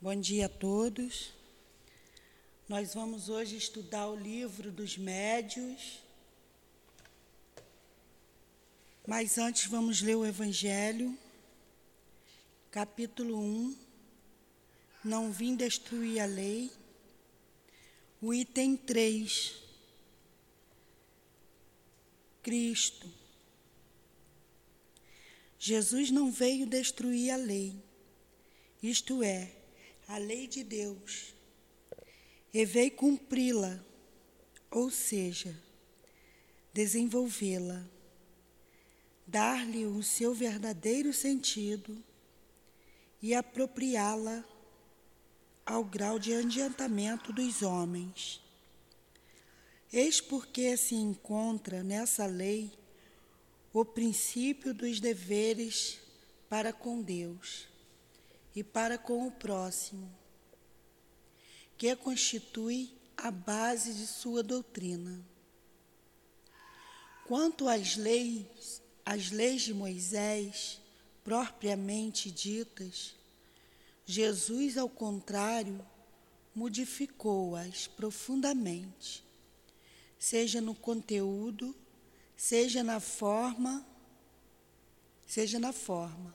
Bom dia a todos. Nós vamos hoje estudar o livro dos médios. Mas antes vamos ler o Evangelho, capítulo 1. Não vim destruir a lei. O item 3. Cristo. Jesus não veio destruir a lei, isto é, a lei de Deus, e veio cumpri-la, ou seja, desenvolvê-la, dar-lhe o seu verdadeiro sentido e apropriá-la ao grau de adiantamento dos homens. Eis porque se encontra nessa lei o princípio dos deveres para com Deus e para com o próximo, que constitui a base de sua doutrina. Quanto às leis, às leis de Moisés, propriamente ditas, Jesus, ao contrário, modificou-as profundamente, seja no conteúdo, seja na forma, seja na forma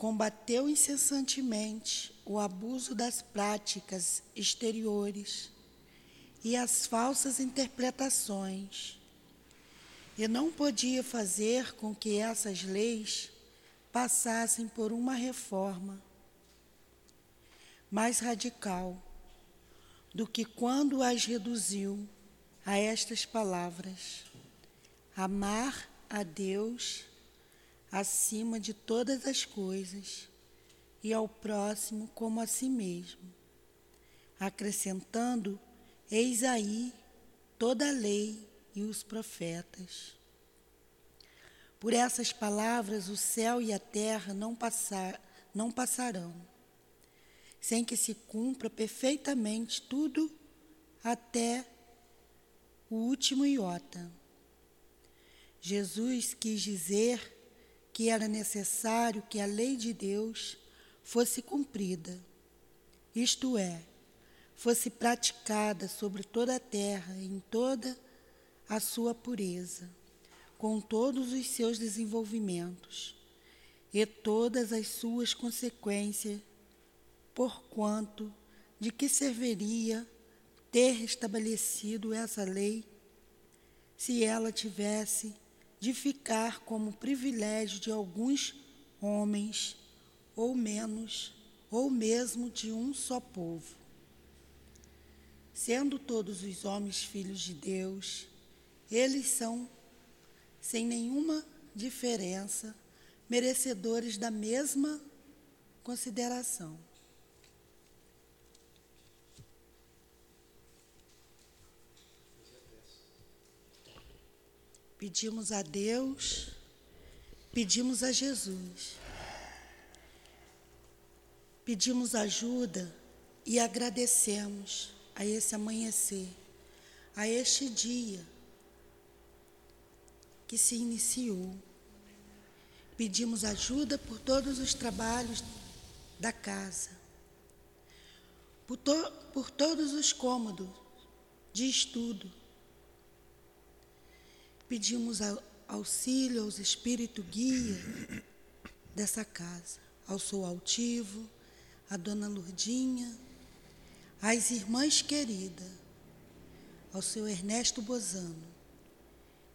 combateu incessantemente o abuso das práticas exteriores e as falsas interpretações, e não podia fazer com que essas leis passassem por uma reforma mais radical do que quando as reduziu a estas palavras: amar a Deus acima de todas as coisas e ao próximo como a si mesmo, acrescentando: Eis aí toda a lei e os profetas. Por essas palavras o céu e a terra não, passar, não passarão, sem que se cumpra perfeitamente tudo até o último iota. Jesus quis dizer que era necessário que a lei de Deus fosse cumprida, isto é, fosse praticada sobre toda a terra, em toda a sua pureza, com todos os seus desenvolvimentos e todas as suas consequências, porquanto de que serviria ter estabelecido essa lei se ela tivesse de ficar como privilégio de alguns homens, ou menos, ou mesmo de um só povo. Sendo todos os homens filhos de Deus, eles são, sem nenhuma diferença, merecedores da mesma consideração. Pedimos a Deus, pedimos a Jesus, pedimos ajuda e agradecemos a esse amanhecer, a este dia que se iniciou. Pedimos ajuda por todos os trabalhos da casa, por, to por todos os cômodos de estudo, pedimos auxílio aos espíritos guia dessa casa, ao seu altivo, à dona Lurdinha, às irmãs queridas, ao seu Ernesto Bozano,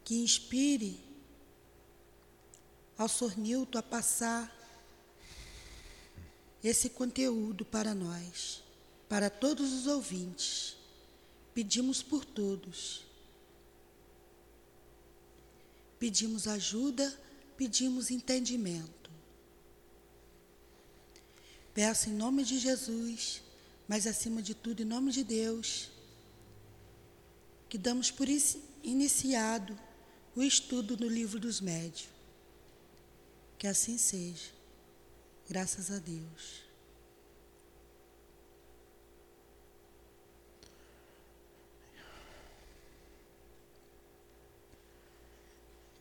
que inspire ao Sornilto a passar esse conteúdo para nós, para todos os ouvintes. Pedimos por todos pedimos ajuda, pedimos entendimento. Peço em nome de Jesus, mas acima de tudo em nome de Deus, que damos por iniciado o estudo do livro dos médios. Que assim seja. Graças a Deus.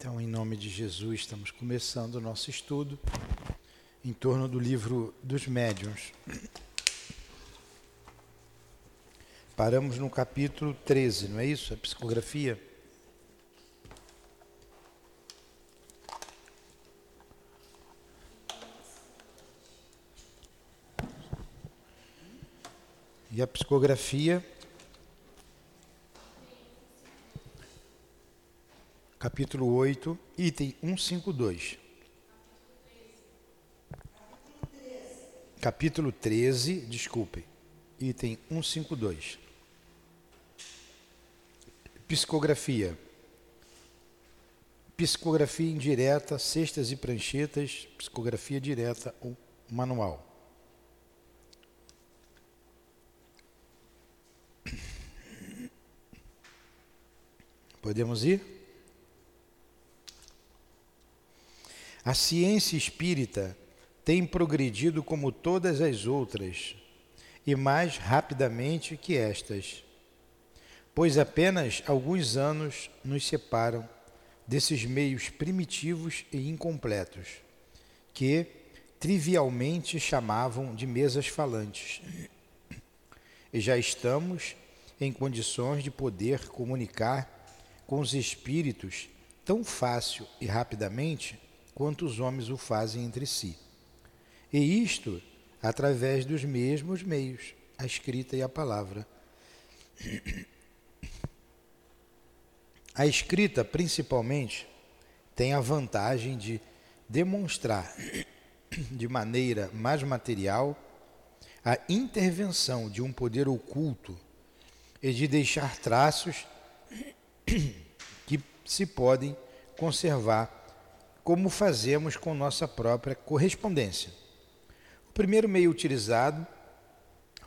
Então, em nome de Jesus, estamos começando o nosso estudo em torno do livro dos médiuns. Paramos no capítulo 13, não é isso? A psicografia. E a psicografia capítulo 8, item 152. Capítulo 13, desculpe, item 152. Psicografia. Psicografia indireta, cestas e pranchetas, psicografia direta, o manual. Podemos ir? A ciência espírita tem progredido como todas as outras, e mais rapidamente que estas, pois apenas alguns anos nos separam desses meios primitivos e incompletos, que trivialmente chamavam de mesas falantes. E já estamos em condições de poder comunicar com os espíritos tão fácil e rapidamente quanto os homens o fazem entre si. E isto através dos mesmos meios, a escrita e a palavra. A escrita, principalmente, tem a vantagem de demonstrar de maneira mais material a intervenção de um poder oculto e de deixar traços que se podem conservar, como fazemos com nossa própria correspondência. O primeiro meio utilizado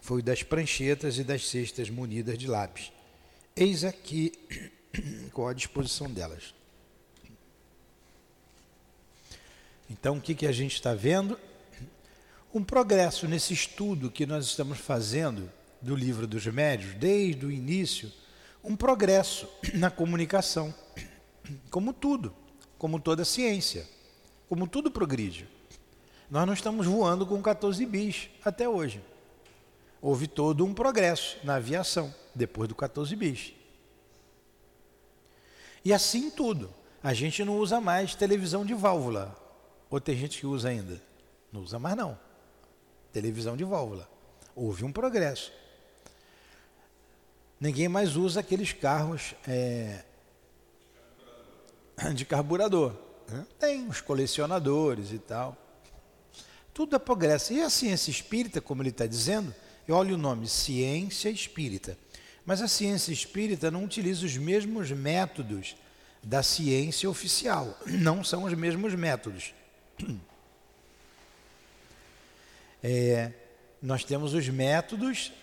foi o das pranchetas e das cestas munidas de lápis. Eis aqui com a disposição delas. Então, o que, que a gente está vendo? Um progresso nesse estudo que nós estamos fazendo do livro dos médios, desde o início um progresso na comunicação, como tudo, como toda ciência, como tudo progride. Nós não estamos voando com 14 bis até hoje. Houve todo um progresso na aviação depois do 14 bis. E assim tudo. A gente não usa mais televisão de válvula. Ou tem gente que usa ainda? Não usa mais não. Televisão de válvula. Houve um progresso ninguém mais usa aqueles carros é, de carburador. Né? Tem os colecionadores e tal. Tudo é progresso. E a ciência espírita, como ele está dizendo, eu olho o nome, ciência espírita. Mas a ciência espírita não utiliza os mesmos métodos da ciência oficial. Não são os mesmos métodos. É, nós temos os métodos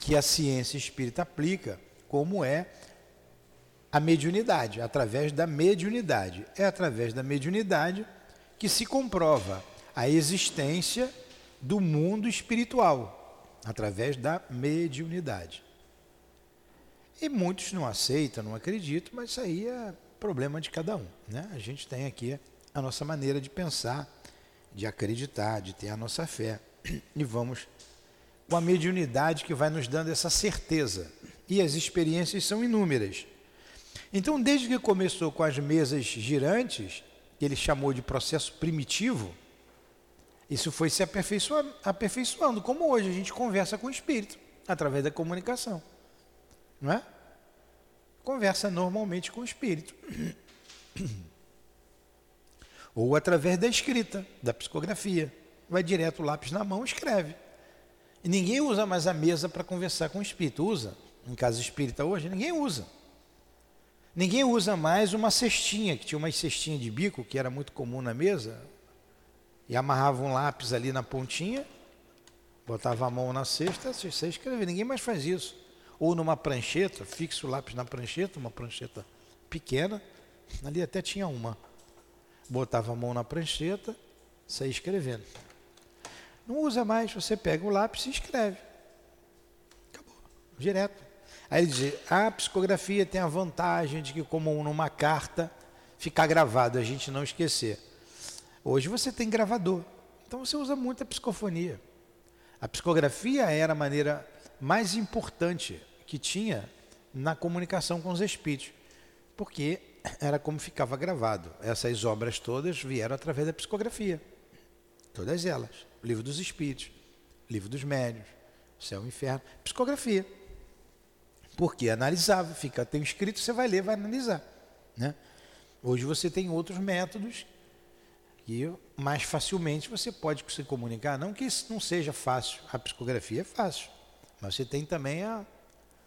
que a ciência espírita aplica, como é a mediunidade, através da mediunidade. É através da mediunidade que se comprova a existência do mundo espiritual, através da mediunidade. E muitos não aceitam, não acreditam, mas isso aí é problema de cada um. Né? A gente tem aqui a nossa maneira de pensar, de acreditar, de ter a nossa fé. E vamos com a mediunidade que vai nos dando essa certeza. E as experiências são inúmeras. Então, desde que começou com as mesas girantes, que ele chamou de processo primitivo, isso foi se aperfeiçoando, como hoje a gente conversa com o espírito, através da comunicação. Não é? Conversa normalmente com o espírito. Ou através da escrita, da psicografia. Vai direto o lápis na mão, escreve. E ninguém usa mais a mesa para conversar com o espírito. Usa? Em casa espírita hoje? Ninguém usa. Ninguém usa mais uma cestinha, que tinha uma cestinha de bico, que era muito comum na mesa, e amarrava um lápis ali na pontinha, botava a mão na cesta, você escrevia. Ninguém mais faz isso. Ou numa prancheta, fixa o lápis na prancheta, uma prancheta pequena, ali até tinha uma. Botava a mão na prancheta, saía escrevendo. Não usa mais, você pega o lápis e escreve. Acabou, direto. Aí ele diz, a psicografia tem a vantagem de que, como numa carta, ficar gravado, a gente não esquecer. Hoje você tem gravador, então você usa muito a psicofonia. A psicografia era a maneira mais importante que tinha na comunicação com os espíritos, porque era como ficava gravado. Essas obras todas vieram através da psicografia, todas elas. Livro dos espíritos, livro dos médios, céu e inferno, psicografia. Porque analisava, fica tem escrito, você vai ler, vai analisar, né? Hoje você tem outros métodos que mais facilmente você pode se comunicar. Não que isso não seja fácil, a psicografia é fácil, mas você tem também a,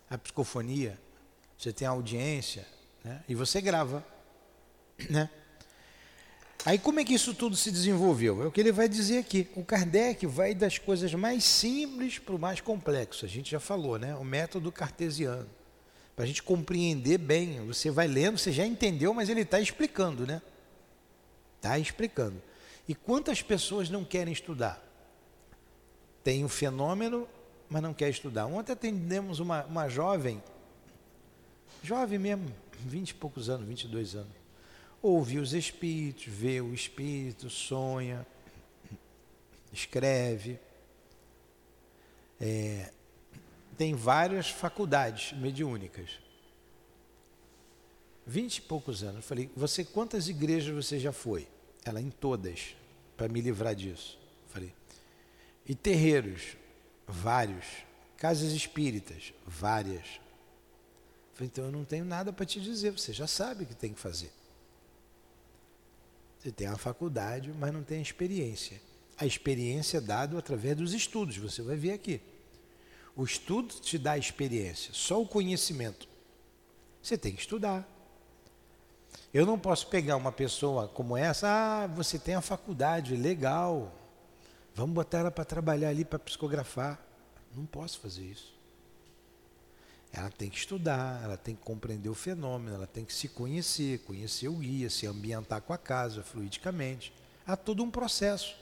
a psicofonia, você tem a audiência, né? e você grava. Né? Aí como é que isso tudo se desenvolveu? É o que ele vai dizer aqui. O Kardec vai das coisas mais simples para o mais complexo. A gente já falou, né? O método cartesiano. Para a gente compreender bem, você vai lendo, você já entendeu, mas ele está explicando, né? Está explicando. E quantas pessoas não querem estudar? Tem um fenômeno, mas não quer estudar. Ontem atendemos uma, uma jovem, jovem mesmo, vinte e poucos anos, 22 anos. Ouve os espíritos, vê o espírito, sonha, escreve. É, tem várias faculdades mediúnicas. Vinte e poucos anos. Eu falei, você quantas igrejas você já foi? Ela em todas, para me livrar disso. Eu falei, e terreiros? Vários. Casas espíritas? Várias. Eu falei, então eu não tenho nada para te dizer, você já sabe o que tem que fazer. Você tem a faculdade, mas não tem a experiência. A experiência é dada através dos estudos, você vai ver aqui. O estudo te dá a experiência, só o conhecimento. Você tem que estudar. Eu não posso pegar uma pessoa como essa, ah, você tem a faculdade, legal. Vamos botar ela para trabalhar ali para psicografar. Não posso fazer isso. Ela tem que estudar, ela tem que compreender o fenômeno, ela tem que se conhecer, conhecer o guia, se ambientar com a casa fluidicamente. Há todo um processo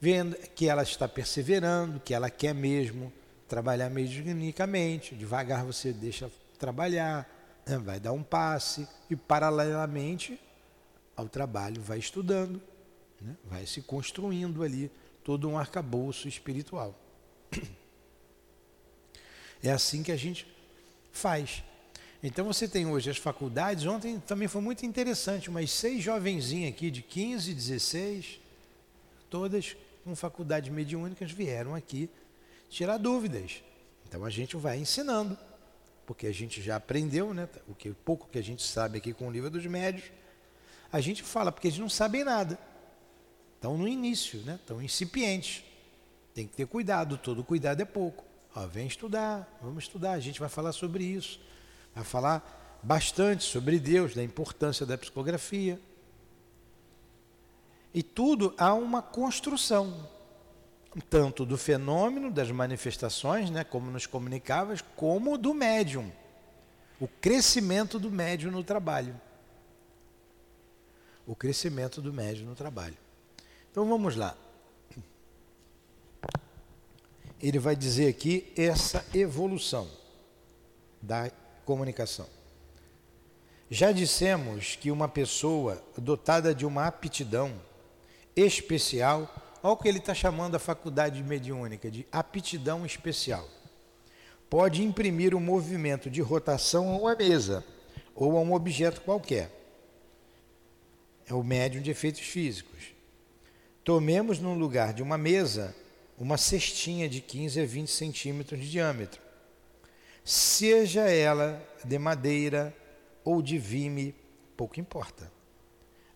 vendo que ela está perseverando, que ela quer mesmo trabalhar mediunicamente, devagar você deixa trabalhar, né? vai dar um passe e paralelamente ao trabalho vai estudando, né? vai se construindo ali todo um arcabouço espiritual. É assim que a gente faz. Então você tem hoje as faculdades, ontem também foi muito interessante, umas seis jovenzinhas aqui de 15, 16, todas com faculdades mediúnicas vieram aqui tirar dúvidas. Então a gente vai ensinando, porque a gente já aprendeu, né? O que pouco que a gente sabe aqui com o livro dos médios, a gente fala porque eles não sabem nada. Estão no início, né? Estão incipientes. Tem que ter cuidado, todo cuidado é pouco. Ó, vem estudar, vamos estudar, a gente vai falar sobre isso. Vai falar bastante sobre Deus, da importância da psicografia. E tudo há uma construção, tanto do fenômeno, das manifestações, né, como nos comunicavas, como do médium. O crescimento do médium no trabalho. O crescimento do médium no trabalho. Então vamos lá. Ele vai dizer aqui essa evolução da comunicação. Já dissemos que uma pessoa dotada de uma aptidão especial, olha o que ele está chamando a faculdade mediúnica de aptidão especial. Pode imprimir um movimento de rotação a uma mesa ou a um objeto qualquer. É o médium de efeitos físicos. Tomemos no lugar de uma mesa uma cestinha de 15 a 20 centímetros de diâmetro. Seja ela de madeira ou de vime, pouco importa.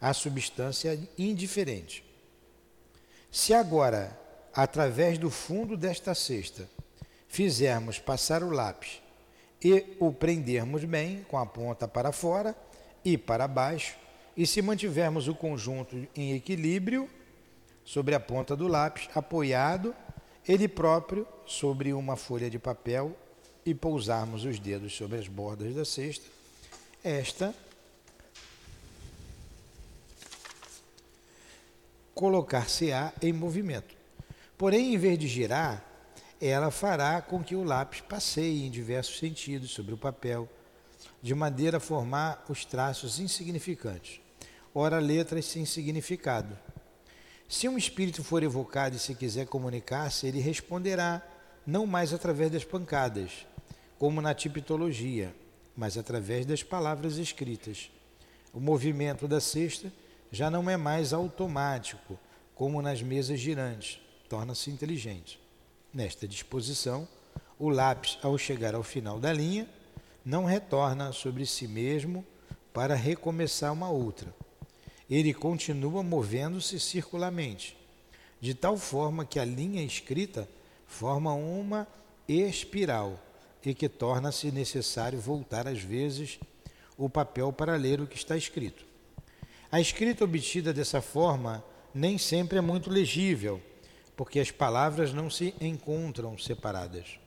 A substância é indiferente. Se agora, através do fundo desta cesta, fizermos passar o lápis e o prendermos bem com a ponta para fora e para baixo, e se mantivermos o conjunto em equilíbrio sobre a ponta do lápis, apoiado ele próprio sobre uma folha de papel e pousarmos os dedos sobre as bordas da cesta, esta colocar-se-á em movimento. Porém, em vez de girar, ela fará com que o lápis passeie em diversos sentidos sobre o papel, de maneira a formar os traços insignificantes, ora letras sem significado. Se um espírito for evocado e se quiser comunicar-se, ele responderá, não mais através das pancadas, como na tipologia, mas através das palavras escritas. O movimento da cesta já não é mais automático, como nas mesas girantes, torna-se inteligente. Nesta disposição, o lápis, ao chegar ao final da linha, não retorna sobre si mesmo para recomeçar uma outra. Ele continua movendo-se circularmente, de tal forma que a linha escrita forma uma espiral e que torna-se necessário voltar às vezes o papel para ler o que está escrito. A escrita obtida dessa forma nem sempre é muito legível, porque as palavras não se encontram separadas.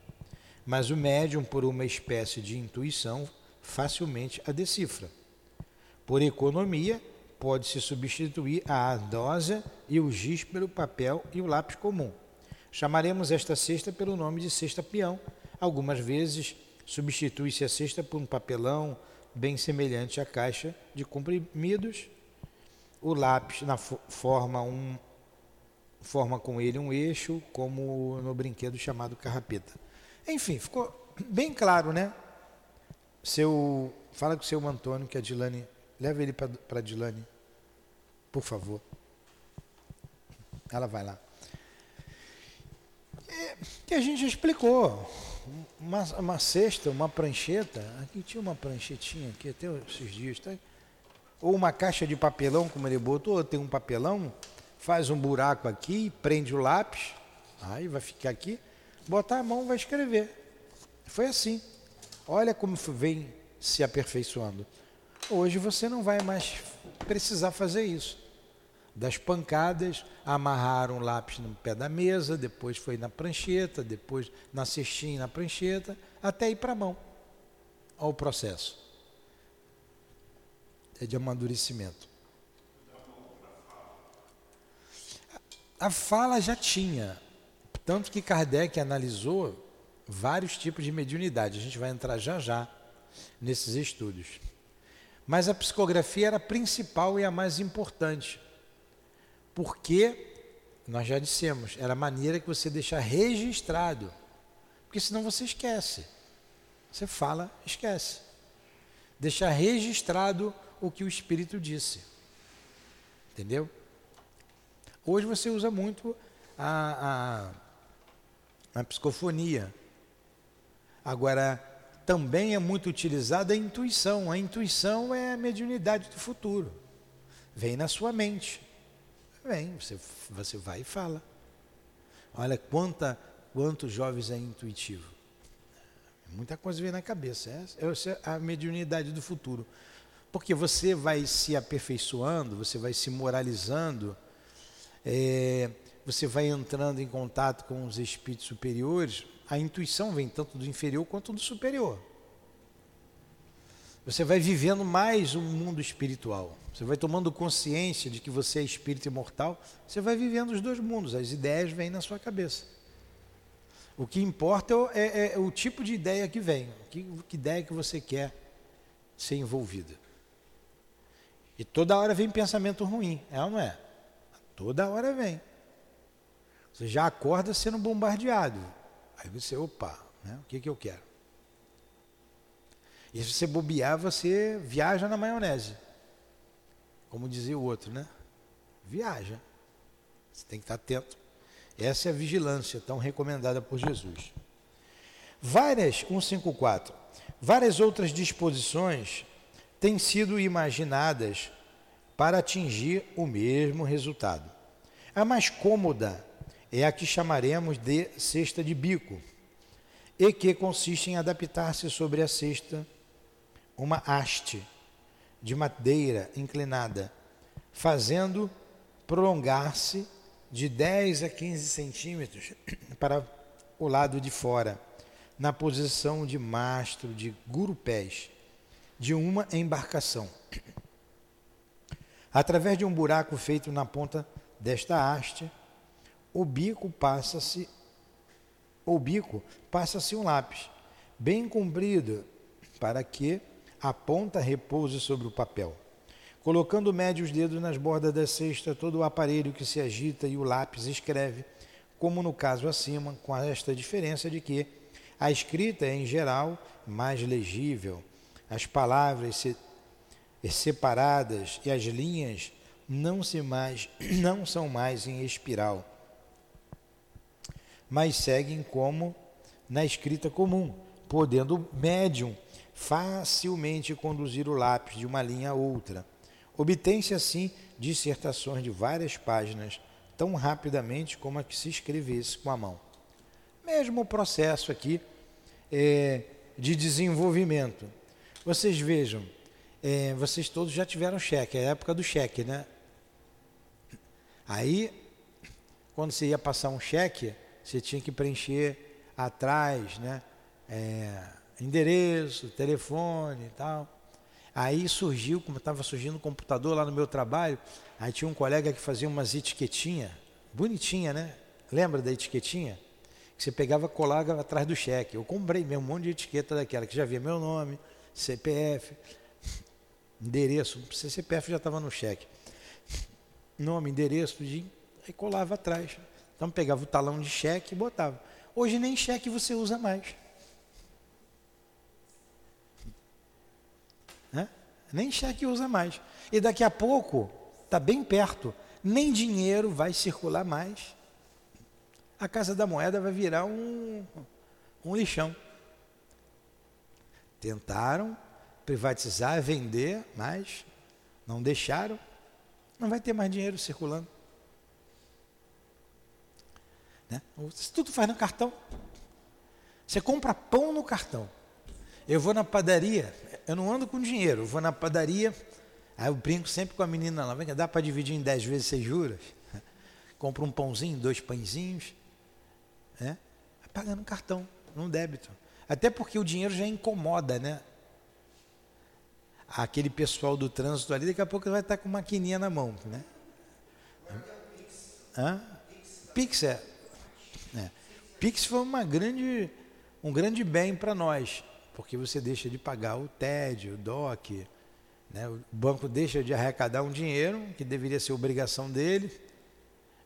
Mas o médium, por uma espécie de intuição, facilmente a decifra. Por economia, pode-se substituir a ardósia e o giz pelo papel e o lápis comum. Chamaremos esta cesta pelo nome de cesta peão. Algumas vezes substitui-se a cesta por um papelão bem semelhante à caixa de comprimidos. O lápis na forma um forma com ele um eixo, como no brinquedo chamado carrapeta. Enfim, ficou bem claro, né? Seu fala com o seu Antônio que a Dilane leva ele para Dilane, por favor. Ela vai lá. Que a gente já explicou. Uma, uma cesta, uma prancheta. Aqui tinha uma pranchetinha aqui até esses dias. Tá? Ou uma caixa de papelão, como ele botou, tem um papelão, faz um buraco aqui, prende o lápis, aí vai ficar aqui, botar a mão vai escrever. Foi assim. Olha como vem se aperfeiçoando. Hoje você não vai mais precisar fazer isso das pancadas, amarraram o lápis no pé da mesa, depois foi na prancheta, depois na cestinha na prancheta, até ir para a mão. Olha o processo. É de amadurecimento. A fala já tinha, tanto que Kardec analisou vários tipos de mediunidade. A gente vai entrar já já nesses estudos. Mas a psicografia era a principal e a mais importante porque, nós já dissemos, era a maneira que você deixar registrado. Porque senão você esquece. Você fala, esquece. Deixar registrado o que o Espírito disse. Entendeu? Hoje você usa muito a, a, a psicofonia. Agora, também é muito utilizada a intuição. A intuição é a mediunidade do futuro. Vem na sua mente. Vem, você, você vai e fala. Olha quanta, quantos jovens é intuitivo. Muita coisa vem na cabeça. Essa é a mediunidade do futuro. Porque você vai se aperfeiçoando, você vai se moralizando, é, você vai entrando em contato com os espíritos superiores. A intuição vem tanto do inferior quanto do superior. Você vai vivendo mais o mundo espiritual. Você vai tomando consciência de que você é espírito imortal, você vai vivendo os dois mundos, as ideias vêm na sua cabeça. O que importa é, é, é o tipo de ideia que vem, que, que ideia que você quer ser envolvida. E toda hora vem pensamento ruim, é ou não é? Toda hora vem. Você já acorda sendo bombardeado. Aí você, opa, né? o que, que eu quero? E se você bobear, você viaja na maionese. Como dizia o outro, né? Viaja. Você tem que estar atento. Essa é a vigilância tão recomendada por Jesus. Várias, 154, várias outras disposições têm sido imaginadas para atingir o mesmo resultado. A mais cômoda é a que chamaremos de cesta de bico, e que consiste em adaptar-se sobre a cesta uma haste de madeira inclinada, fazendo prolongar-se de 10 a 15 centímetros para o lado de fora, na posição de mastro de gurupés de uma embarcação. Através de um buraco feito na ponta desta haste, o bico passa-se o bico passa-se um lápis bem comprido para que a ponta repouse sobre o papel. Colocando médios dedos nas bordas da cesta, todo o aparelho que se agita e o lápis escreve, como no caso acima, com esta diferença de que A escrita é, em geral, mais legível. As palavras se separadas e as linhas não, se mais, não são mais em espiral, mas seguem como na escrita comum, podendo o médium facilmente conduzir o lápis de uma linha a outra. Obtém-se assim dissertações de várias páginas tão rapidamente como a que se escrevesse com a mão. Mesmo o processo aqui é, de desenvolvimento. Vocês vejam, é, vocês todos já tiveram cheque, é a época do cheque, né? Aí, quando você ia passar um cheque, você tinha que preencher atrás, né? É, endereço, telefone e tal. Aí surgiu, como estava surgindo o um computador lá no meu trabalho, aí tinha um colega que fazia umas etiquetinhas, bonitinha, né? Lembra da etiquetinha? Que você pegava colava atrás do cheque. Eu comprei mesmo um monte de etiqueta daquela, que já via meu nome, CPF, endereço, CPF já estava no cheque. Nome, endereço, de, aí colava atrás. Então pegava o talão de cheque e botava. Hoje nem cheque você usa mais. Né? Nem cheque usa mais. E daqui a pouco, está bem perto, nem dinheiro vai circular mais. A Casa da Moeda vai virar um, um lixão. Tentaram privatizar, vender, mas não deixaram. Não vai ter mais dinheiro circulando. Né? Tudo faz no cartão. Você compra pão no cartão. Eu vou na padaria, eu não ando com dinheiro, eu vou na padaria, aí eu brinco sempre com a menina lá, vem dá para dividir em dez vezes, você juras? Compra um pãozinho, dois pãezinhos, né? paga no cartão, no débito. Até porque o dinheiro já incomoda, né? Aquele pessoal do trânsito ali, daqui a pouco vai estar com maquininha na mão, né? Hã? Pix é. é. Pix foi uma grande, um grande bem para nós porque você deixa de pagar o TED, o DOC, né? o banco deixa de arrecadar um dinheiro que deveria ser obrigação dele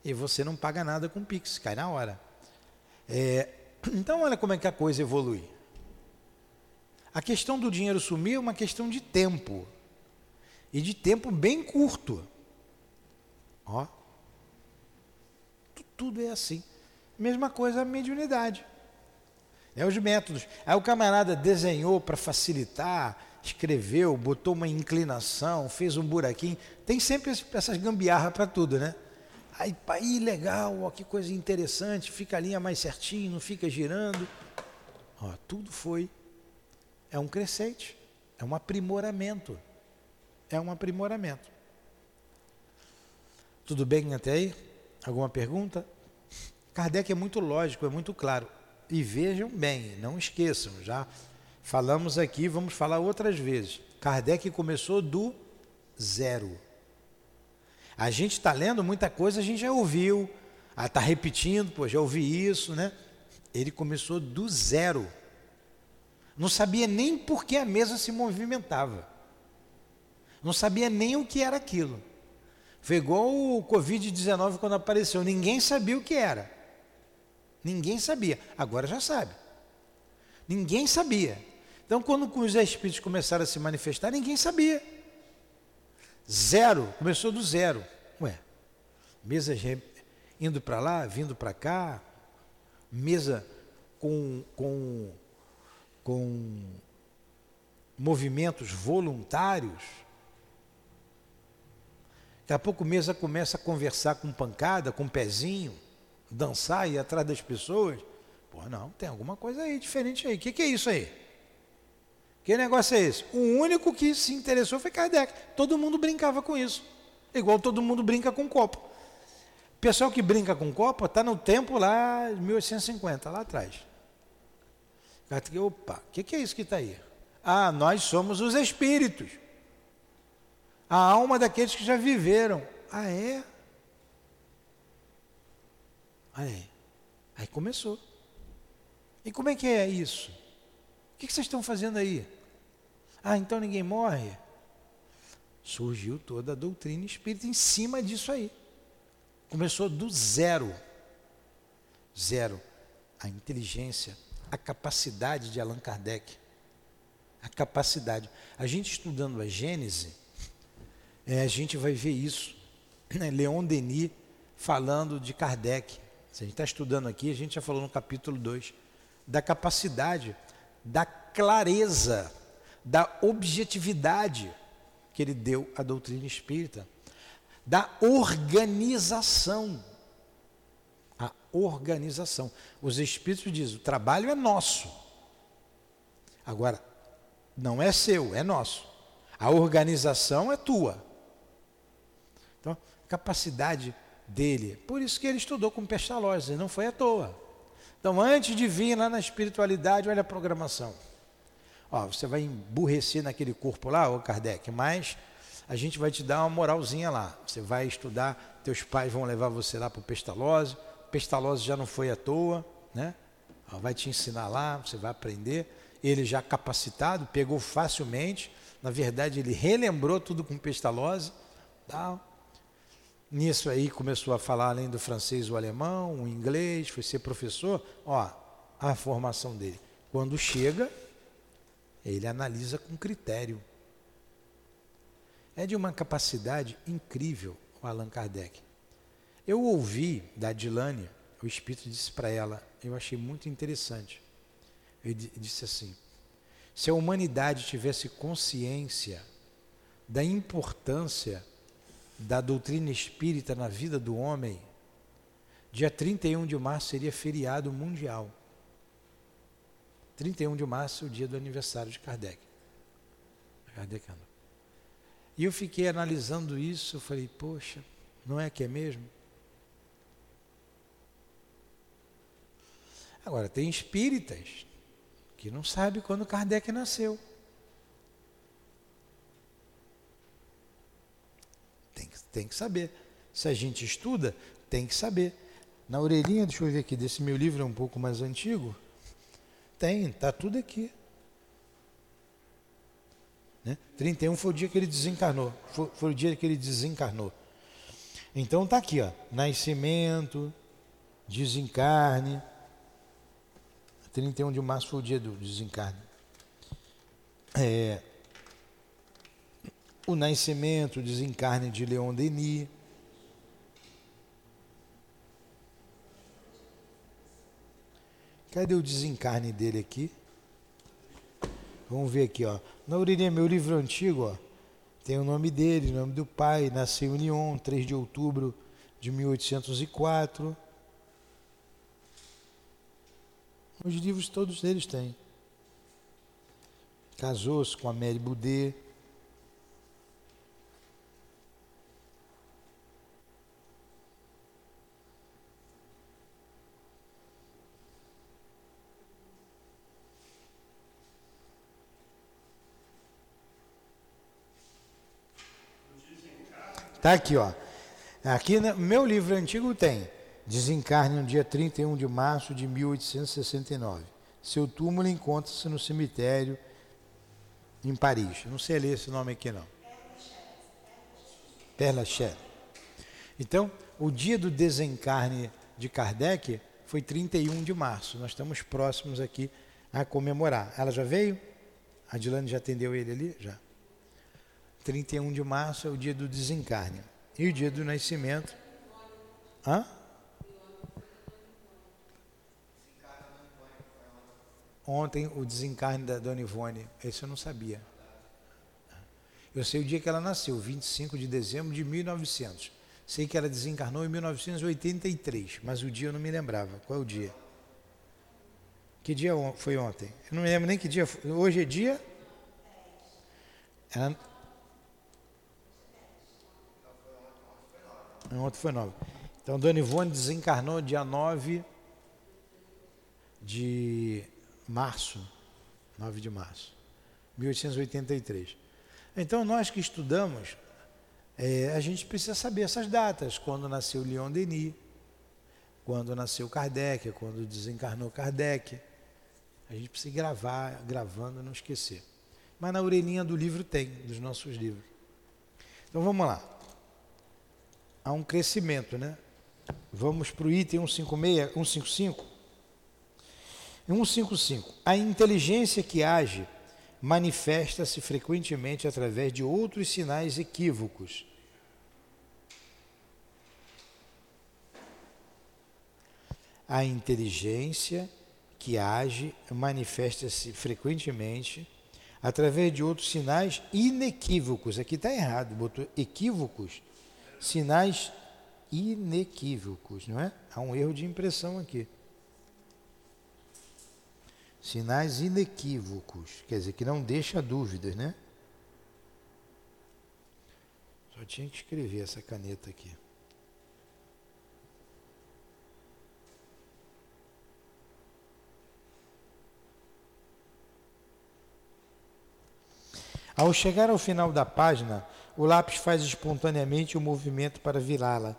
e você não paga nada com o Pix, cai na hora. É, então, olha como é que a coisa evolui. A questão do dinheiro sumir é uma questão de tempo. E de tempo bem curto. Ó. Tudo é assim. Mesma coisa a mediunidade. É os métodos. Aí o camarada desenhou para facilitar, escreveu, botou uma inclinação, fez um buraquinho. Tem sempre essas gambiarras para tudo, né? Aí, aí legal, ó, que coisa interessante, fica a linha mais certinho, não fica girando. Ó, tudo foi. É um crescente, é um aprimoramento. É um aprimoramento. Tudo bem até aí? Alguma pergunta? Kardec é muito lógico, é muito claro. E vejam bem, não esqueçam, já falamos aqui, vamos falar outras vezes. Kardec começou do zero. A gente está lendo muita coisa, a gente já ouviu, está repetindo, pô, já ouvi isso, né? Ele começou do zero. Não sabia nem por que a mesa se movimentava. Não sabia nem o que era aquilo. Foi igual o Covid-19 quando apareceu, ninguém sabia o que era. Ninguém sabia. Agora já sabe. Ninguém sabia. Então, quando os espíritos começaram a se manifestar, ninguém sabia. Zero. Começou do zero. Ué, mesa indo para lá, vindo para cá, mesa com, com, com movimentos voluntários. Daqui a pouco mesa começa a conversar com pancada, com pezinho dançar e ir atrás das pessoas. Pô, não, tem alguma coisa aí diferente aí. O que, que é isso aí? Que negócio é esse? O único que se interessou foi Kardec. Todo mundo brincava com isso. Igual todo mundo brinca com copo. O pessoal que brinca com copo está no tempo lá, 1850, lá atrás. Opa, o que, que é isso que está aí? Ah, nós somos os espíritos. A alma daqueles que já viveram. Ah, é? Aí, aí começou. E como é que é isso? O que vocês estão fazendo aí? Ah, então ninguém morre? Surgiu toda a doutrina espírita em cima disso aí. Começou do zero. Zero. A inteligência, a capacidade de Allan Kardec. A capacidade. A gente estudando a Gênese, é, a gente vai ver isso. Né? Leon Denis falando de Kardec. Se a gente está estudando aqui, a gente já falou no capítulo 2, da capacidade, da clareza, da objetividade que ele deu à doutrina espírita, da organização. A organização. Os espíritos dizem: o trabalho é nosso. Agora, não é seu, é nosso. A organização é tua. Então, capacidade dele. Por isso que ele estudou com Pestalozzi, não foi à toa. Então, antes de vir lá na espiritualidade, olha a programação. Ó, você vai emburrecer naquele corpo lá, ô Kardec, mas a gente vai te dar uma moralzinha lá. Você vai estudar, teus pais vão levar você lá para o Pestalozzi. Pestalozzi já não foi à toa, né? Ó, vai te ensinar lá, você vai aprender. Ele já capacitado, pegou facilmente. Na verdade, ele relembrou tudo com Pestalozzi. Tal. Nisso aí começou a falar além do francês o alemão, o inglês, foi ser professor. Ó, a formação dele. Quando chega, ele analisa com critério. É de uma capacidade incrível o Allan Kardec. Eu ouvi da Dilane, o Espírito disse para ela, eu achei muito interessante. Ele disse assim: se a humanidade tivesse consciência da importância da doutrina espírita na vida do homem, dia 31 de março seria feriado mundial. 31 de março, o dia do aniversário de Kardec. E eu fiquei analisando isso, falei, poxa, não é que é mesmo? Agora, tem espíritas que não sabem quando Kardec nasceu. Tem, que saber. Se a gente estuda, tem que saber. Na orelhinha, deixa eu ver aqui, desse meu livro é um pouco mais antigo. Tem, está tudo aqui. Né? 31 foi o dia que ele desencarnou. Foi, foi o dia que ele desencarnou. Então está aqui, ó. Nascimento, desencarne. 31 de março foi o dia do desencarne. É, o nascimento, o desencarne de Leon Denis. Cadê o desencarne dele aqui? Vamos ver aqui, ó. Na orelhinha, meu livro antigo, ó, tem o nome dele, o nome do pai, nasceu em Lyon, 3 de outubro de 1804. Os livros todos eles têm. Casou-se com a Mary Boudet. Está aqui, ó. Aqui no meu livro antigo tem. Desencarne no dia 31 de março de 1869. Seu túmulo encontra-se no cemitério em Paris. Não sei ler esse nome aqui não. Père Lachaise. Então, o dia do desencarne de Kardec foi 31 de março. Nós estamos próximos aqui a comemorar. Ela já veio? A Dilane já atendeu ele ali? Já. 31 de março é o dia do desencarne. E o dia do nascimento. Hã? Ontem o desencarne da Dona Ivone. Esse eu não sabia. Eu sei o dia que ela nasceu, 25 de dezembro de 1900. Sei que ela desencarnou em 1983, mas o dia eu não me lembrava. Qual é o dia? Que dia foi ontem? Eu não me lembro nem que dia. Foi. Hoje é dia? Ela, Ontem foi 9. Então, Dona Ivone desencarnou dia 9 de março. 9 de março. 1883. Então, nós que estudamos, é, a gente precisa saber essas datas. Quando nasceu Leon Denis, quando nasceu Kardec, quando desencarnou Kardec. A gente precisa gravar, gravando, não esquecer. Mas na orelhinha do livro tem, dos nossos livros. Então vamos lá há um crescimento, né? Vamos para o item 156, 155. 155. A inteligência que age manifesta-se frequentemente através de outros sinais equívocos. A inteligência que age manifesta-se frequentemente através de outros sinais inequívocos. Aqui está errado, botou equívocos, sinais inequívocos, não é? Há um erro de impressão aqui. Sinais inequívocos, quer dizer, que não deixa dúvidas, né? Só tinha que escrever essa caneta aqui. Ao chegar ao final da página, o lápis faz espontaneamente o movimento para virá-la.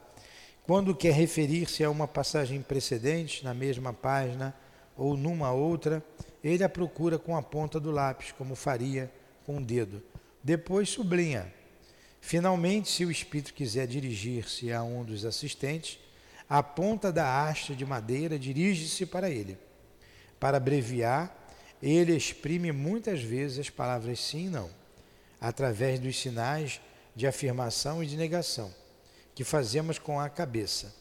Quando quer referir-se a uma passagem precedente, na mesma página ou numa outra, ele a procura com a ponta do lápis, como faria com o dedo. Depois sublinha. Finalmente, se o espírito quiser dirigir-se a um dos assistentes, a ponta da haste de madeira dirige-se para ele. Para abreviar, ele exprime muitas vezes as palavras sim e não através dos sinais de afirmação e de negação que fazemos com a cabeça.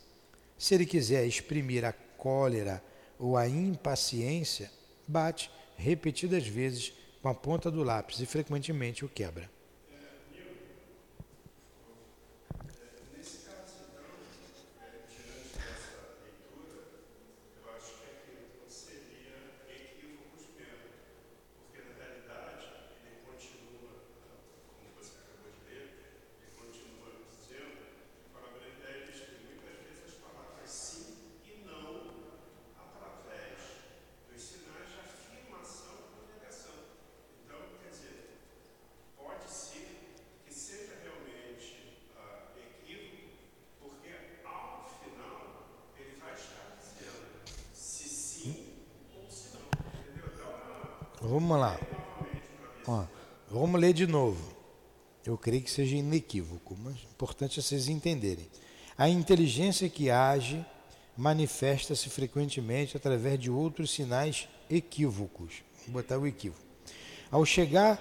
Se ele quiser exprimir a cólera ou a impaciência, bate repetidas vezes com a ponta do lápis e frequentemente o quebra. Vamos lá. Ó, vamos ler de novo. Eu creio que seja inequívoco, mas é importante vocês entenderem. A inteligência que age manifesta-se frequentemente através de outros sinais equívocos. Vou botar o equívoco. Ao chegar,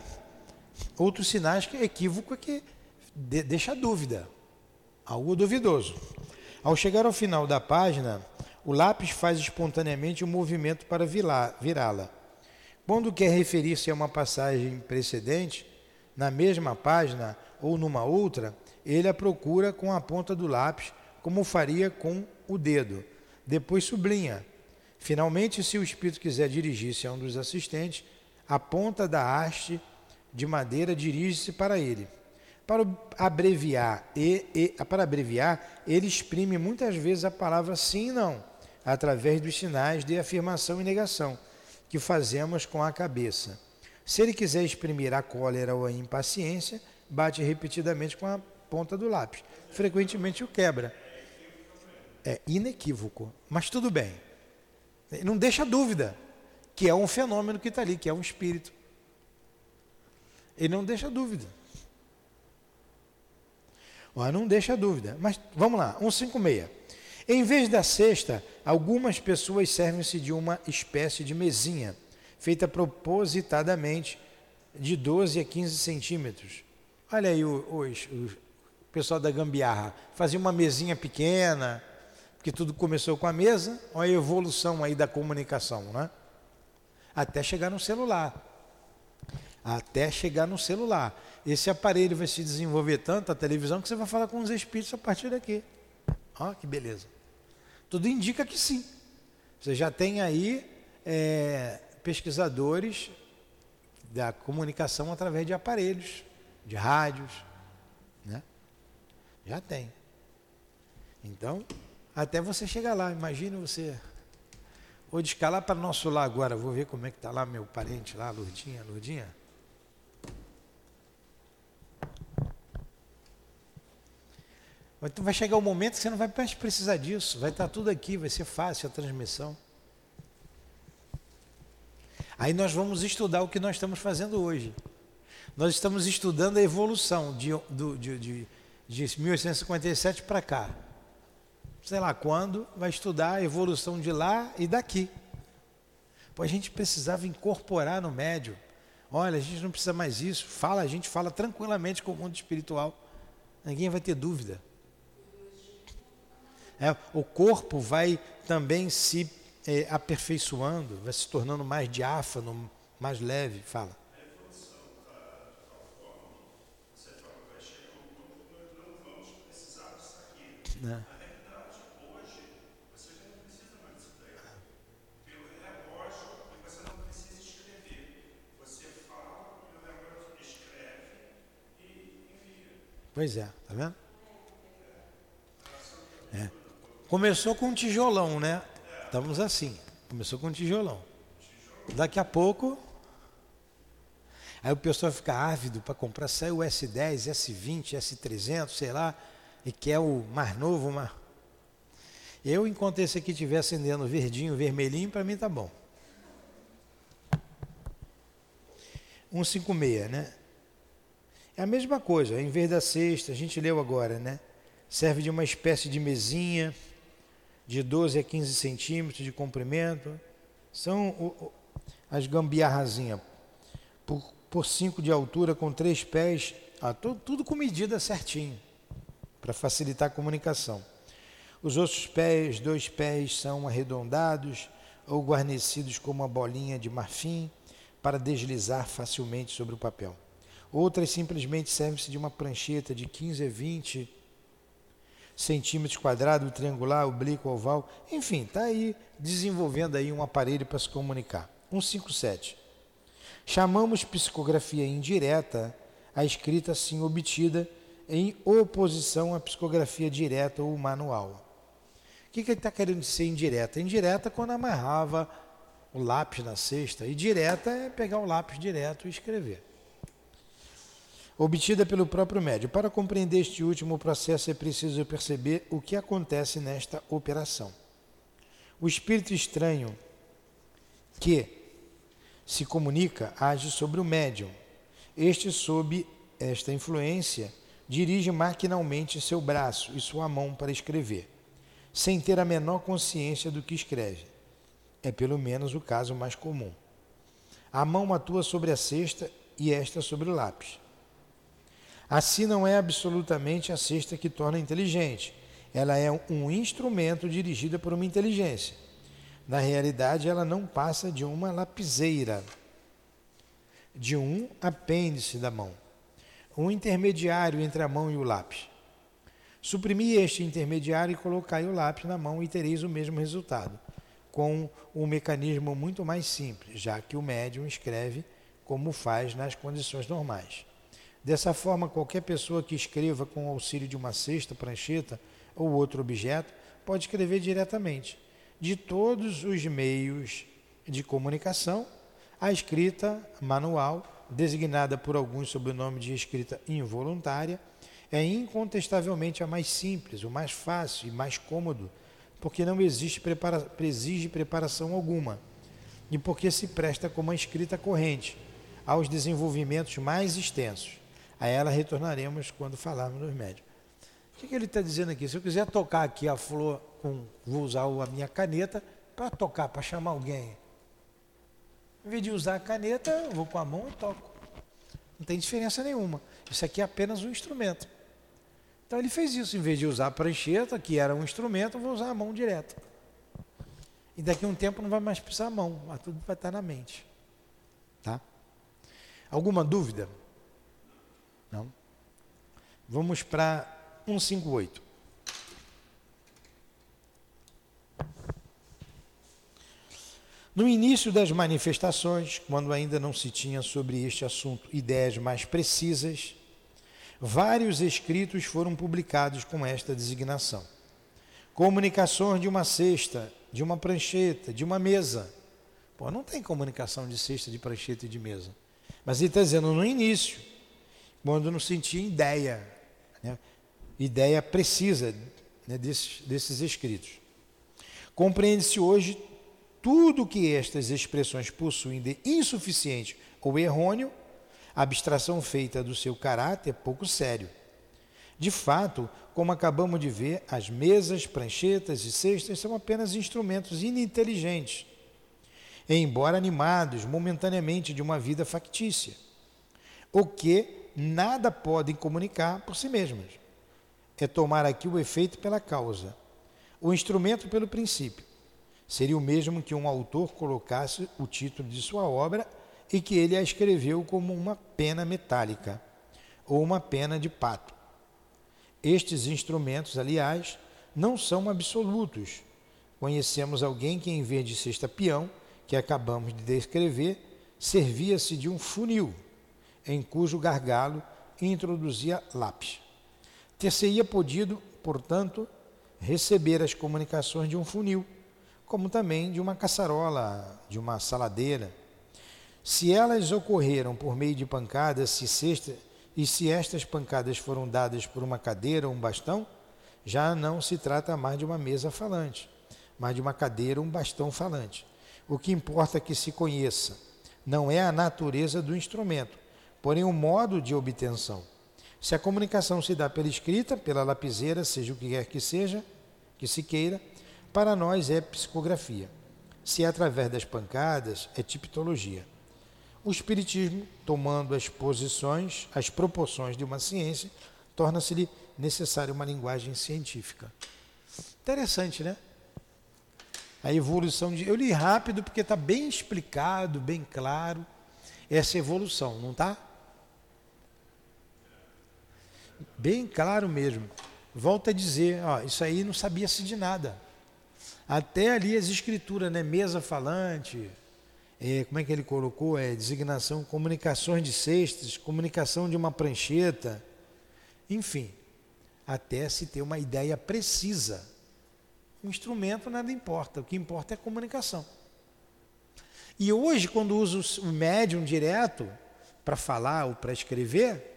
outros sinais que é equívoco é que deixa dúvida, algo duvidoso. Ao chegar ao final da página, o lápis faz espontaneamente um movimento para virá-la. Quando quer referir-se a uma passagem precedente, na mesma página ou numa outra, ele a procura com a ponta do lápis, como faria com o dedo. Depois sublinha. Finalmente, se o espírito quiser dirigir-se a um dos assistentes, a ponta da haste de madeira dirige-se para ele. Para abreviar, e, e, para abreviar, ele exprime muitas vezes a palavra sim e não, através dos sinais de afirmação e negação que fazemos com a cabeça. Se ele quiser exprimir a cólera ou a impaciência, bate repetidamente com a ponta do lápis. Frequentemente o quebra. É inequívoco, mas tudo bem. Não deixa dúvida que é um fenômeno que está ali, que é um espírito. Ele não deixa dúvida. Não deixa dúvida. Mas vamos lá, 156. Em vez da cesta, algumas pessoas servem-se de uma espécie de mesinha, feita propositadamente de 12 a 15 centímetros. Olha aí o pessoal da gambiarra, fazia uma mesinha pequena, porque tudo começou com a mesa, olha a evolução aí da comunicação, né? Até chegar no celular. Até chegar no celular. Esse aparelho vai se desenvolver tanto, a televisão, que você vai falar com os espíritos a partir daqui. Ó, que beleza. Tudo indica que sim. Você já tem aí é, pesquisadores da comunicação através de aparelhos, de rádios, né? Já tem. Então, até você chegar lá, imagine você. Vou descalar para nosso lar agora, vou ver como é que está lá meu parente lá, Lourdinha, Lourdinha. Então vai chegar um momento que você não vai mais precisar disso, vai estar tudo aqui, vai ser fácil a transmissão. Aí nós vamos estudar o que nós estamos fazendo hoje. Nós estamos estudando a evolução de, de, de, de 1857 para cá. Sei lá quando, vai estudar a evolução de lá e daqui. Pô, a gente precisava incorporar no médio. Olha, a gente não precisa mais isso. Fala, a gente fala tranquilamente com o mundo espiritual. Ninguém vai ter dúvida. É, o corpo vai também se é, aperfeiçoando, vai se tornando mais diáfano, mais leve. Fala. Né? Pois é, tá vendo? É. Começou com um tijolão, né? Estamos assim. Começou com um tijolão. Daqui a pouco. Aí o pessoal fica ávido para comprar, sai o S10, S20, S300, sei lá, e quer o mais novo, mais. Eu, enquanto esse aqui estiver acendendo verdinho, vermelhinho, para mim tá bom. 156, né? É a mesma coisa, em vez da cesta, a gente leu agora, né? Serve de uma espécie de mesinha de 12 a 15 centímetros de comprimento. São o, as gambiarrazinhas por, por 5 de altura, com três pés, ah, tudo, tudo com medida certinho, para facilitar a comunicação. Os outros pés, dois pés, são arredondados ou guarnecidos com uma bolinha de marfim para deslizar facilmente sobre o papel. Outras simplesmente servem-se de uma prancheta de 15 a 20 centímetros quadrados, triangular, oblíquo, oval. Enfim, está aí desenvolvendo aí um aparelho para se comunicar. 157. Chamamos psicografia indireta a escrita assim obtida em oposição à psicografia direta ou manual. O que, que ele está querendo dizer indireta? Indireta quando amarrava o lápis na cesta, e direta é pegar o lápis direto e escrever obtida pelo próprio médium. Para compreender este último processo é preciso perceber o que acontece nesta operação. O espírito estranho que se comunica age sobre o médium. Este, sob esta influência, dirige maquinalmente seu braço e sua mão para escrever, sem ter a menor consciência do que escreve. É pelo menos o caso mais comum. A mão atua sobre a cesta e esta sobre o lápis. Assim não é absolutamente a cesta que torna inteligente. Ela é um instrumento dirigido por uma inteligência. Na realidade, ela não passa de uma lapiseira, de um apêndice da mão, um intermediário entre a mão e o lápis. Suprimi este intermediário e colocai o lápis na mão e tereis o mesmo resultado, com um mecanismo muito mais simples, já que o médium escreve como faz nas condições normais. Dessa forma, qualquer pessoa que escreva com o auxílio de uma cesta, prancheta ou outro objeto pode escrever diretamente. De todos os meios de comunicação, a escrita manual, designada por alguns sob o nome de escrita involuntária, é incontestavelmente a mais simples, o mais fácil e mais cômodo, porque não existe prepara exige preparação alguma e porque se presta como a escrita corrente aos desenvolvimentos mais extensos. A ela retornaremos quando falarmos dos médios. O que, que ele está dizendo aqui? Se eu quiser tocar aqui a flor, com, vou usar a minha caneta para tocar, para chamar alguém. Em vez de usar a caneta, eu vou com a mão e toco. Não tem diferença nenhuma. Isso aqui é apenas um instrumento. Então ele fez isso, em vez de usar a prancheta, que era um instrumento, eu vou usar a mão direto. E daqui a um tempo não vai mais precisar a mão, mas tudo vai estar na mente. Tá? Alguma dúvida? Não? Vamos para 158. No início das manifestações, quando ainda não se tinha sobre este assunto ideias mais precisas, vários escritos foram publicados com esta designação. Comunicações de uma cesta, de uma prancheta, de uma mesa. Pô, não tem comunicação de cesta, de prancheta e de mesa. Mas ele está dizendo no início quando não sentia ideia, né? ideia precisa né, desses, desses escritos. Compreende-se hoje tudo que estas expressões possuem de insuficiente ou errôneo, abstração feita do seu caráter pouco sério. De fato, como acabamos de ver, as mesas, pranchetas e cestas são apenas instrumentos ininteligentes embora animados momentaneamente de uma vida factícia, o que nada podem comunicar por si mesmos. É tomar aqui o efeito pela causa, o instrumento pelo princípio. Seria o mesmo que um autor colocasse o título de sua obra e que ele a escreveu como uma pena metálica ou uma pena de pato. Estes instrumentos, aliás, não são absolutos. Conhecemos alguém que, em vez de sexta peão, que acabamos de descrever, servia-se de um funil, em cujo gargalo introduzia lápis. Ter-se-ia podido, portanto, receber as comunicações de um funil, como também de uma caçarola, de uma saladeira. Se elas ocorreram por meio de pancadas, se sexta, e se estas pancadas foram dadas por uma cadeira ou um bastão, já não se trata mais de uma mesa falante, mas de uma cadeira ou um bastão falante. O que importa é que se conheça, não é a natureza do instrumento, porém o modo de obtenção. Se a comunicação se dá pela escrita, pela lapiseira, seja o que quer que seja, que se queira, para nós é psicografia. Se é através das pancadas, é tipologia. O Espiritismo, tomando as posições, as proporções de uma ciência, torna-se-lhe necessária uma linguagem científica. Interessante, né? A evolução de. Eu li rápido porque está bem explicado, bem claro essa evolução, não está? Bem claro mesmo. Volto a dizer, ó, isso aí não sabia-se de nada. Até ali as escrituras, né? Mesa falante, é, como é que ele colocou? É, designação, comunicações de cestas, comunicação de uma prancheta, enfim, até se ter uma ideia precisa o instrumento nada importa, o que importa é comunicação. E hoje, quando uso o médium direto para falar ou para escrever,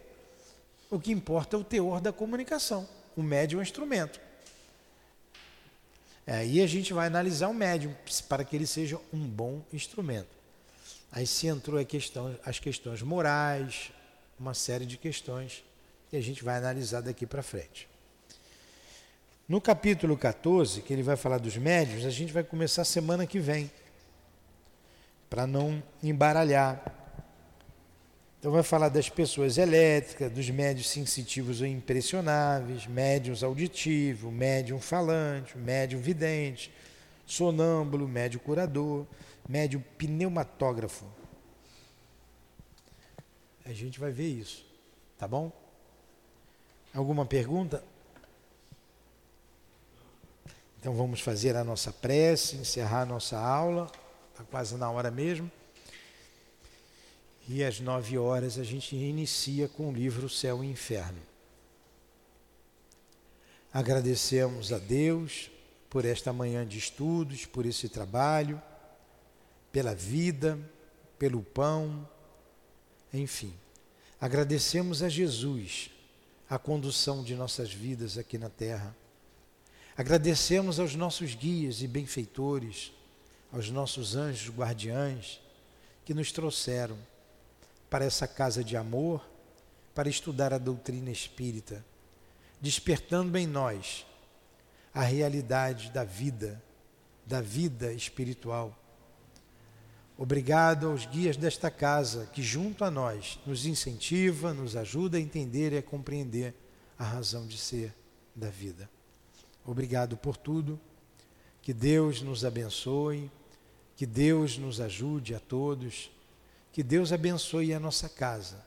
o que importa é o teor da comunicação. O médium é o instrumento. Aí a gente vai analisar o médium para que ele seja um bom instrumento. Aí se entrou questão, as questões morais, uma série de questões, e a gente vai analisar daqui para frente. No capítulo 14, que ele vai falar dos médios, a gente vai começar semana que vem, para não embaralhar. Então vai falar das pessoas elétricas, dos médios sensitivos ou impressionáveis, médiums auditivos, médium falante, médium vidente, sonâmbulo, médium curador, médium pneumatógrafo. A gente vai ver isso, tá bom? Alguma pergunta? Então vamos fazer a nossa prece, encerrar a nossa aula, está quase na hora mesmo. E às nove horas a gente inicia com o livro Céu e Inferno. Agradecemos a Deus por esta manhã de estudos, por esse trabalho, pela vida, pelo pão, enfim. Agradecemos a Jesus a condução de nossas vidas aqui na terra Agradecemos aos nossos guias e benfeitores, aos nossos anjos guardiães que nos trouxeram para essa casa de amor, para estudar a doutrina espírita, despertando em nós a realidade da vida, da vida espiritual. Obrigado aos guias desta casa que, junto a nós, nos incentiva, nos ajuda a entender e a compreender a razão de ser da vida. Obrigado por tudo. Que Deus nos abençoe, que Deus nos ajude a todos, que Deus abençoe a nossa casa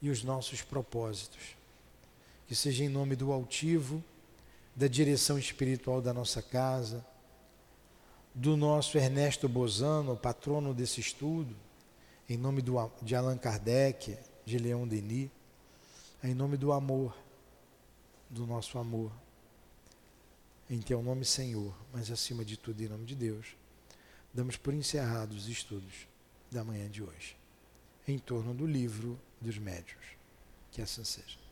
e os nossos propósitos. Que seja em nome do altivo, da direção espiritual da nossa casa, do nosso Ernesto Bozano, patrono desse estudo, em nome do, de Allan Kardec, de Leon Denis, em nome do amor, do nosso amor em teu nome, Senhor, mas acima de tudo, em nome de Deus, damos por encerrados os estudos da manhã de hoje, em torno do livro dos médios. Que assim seja.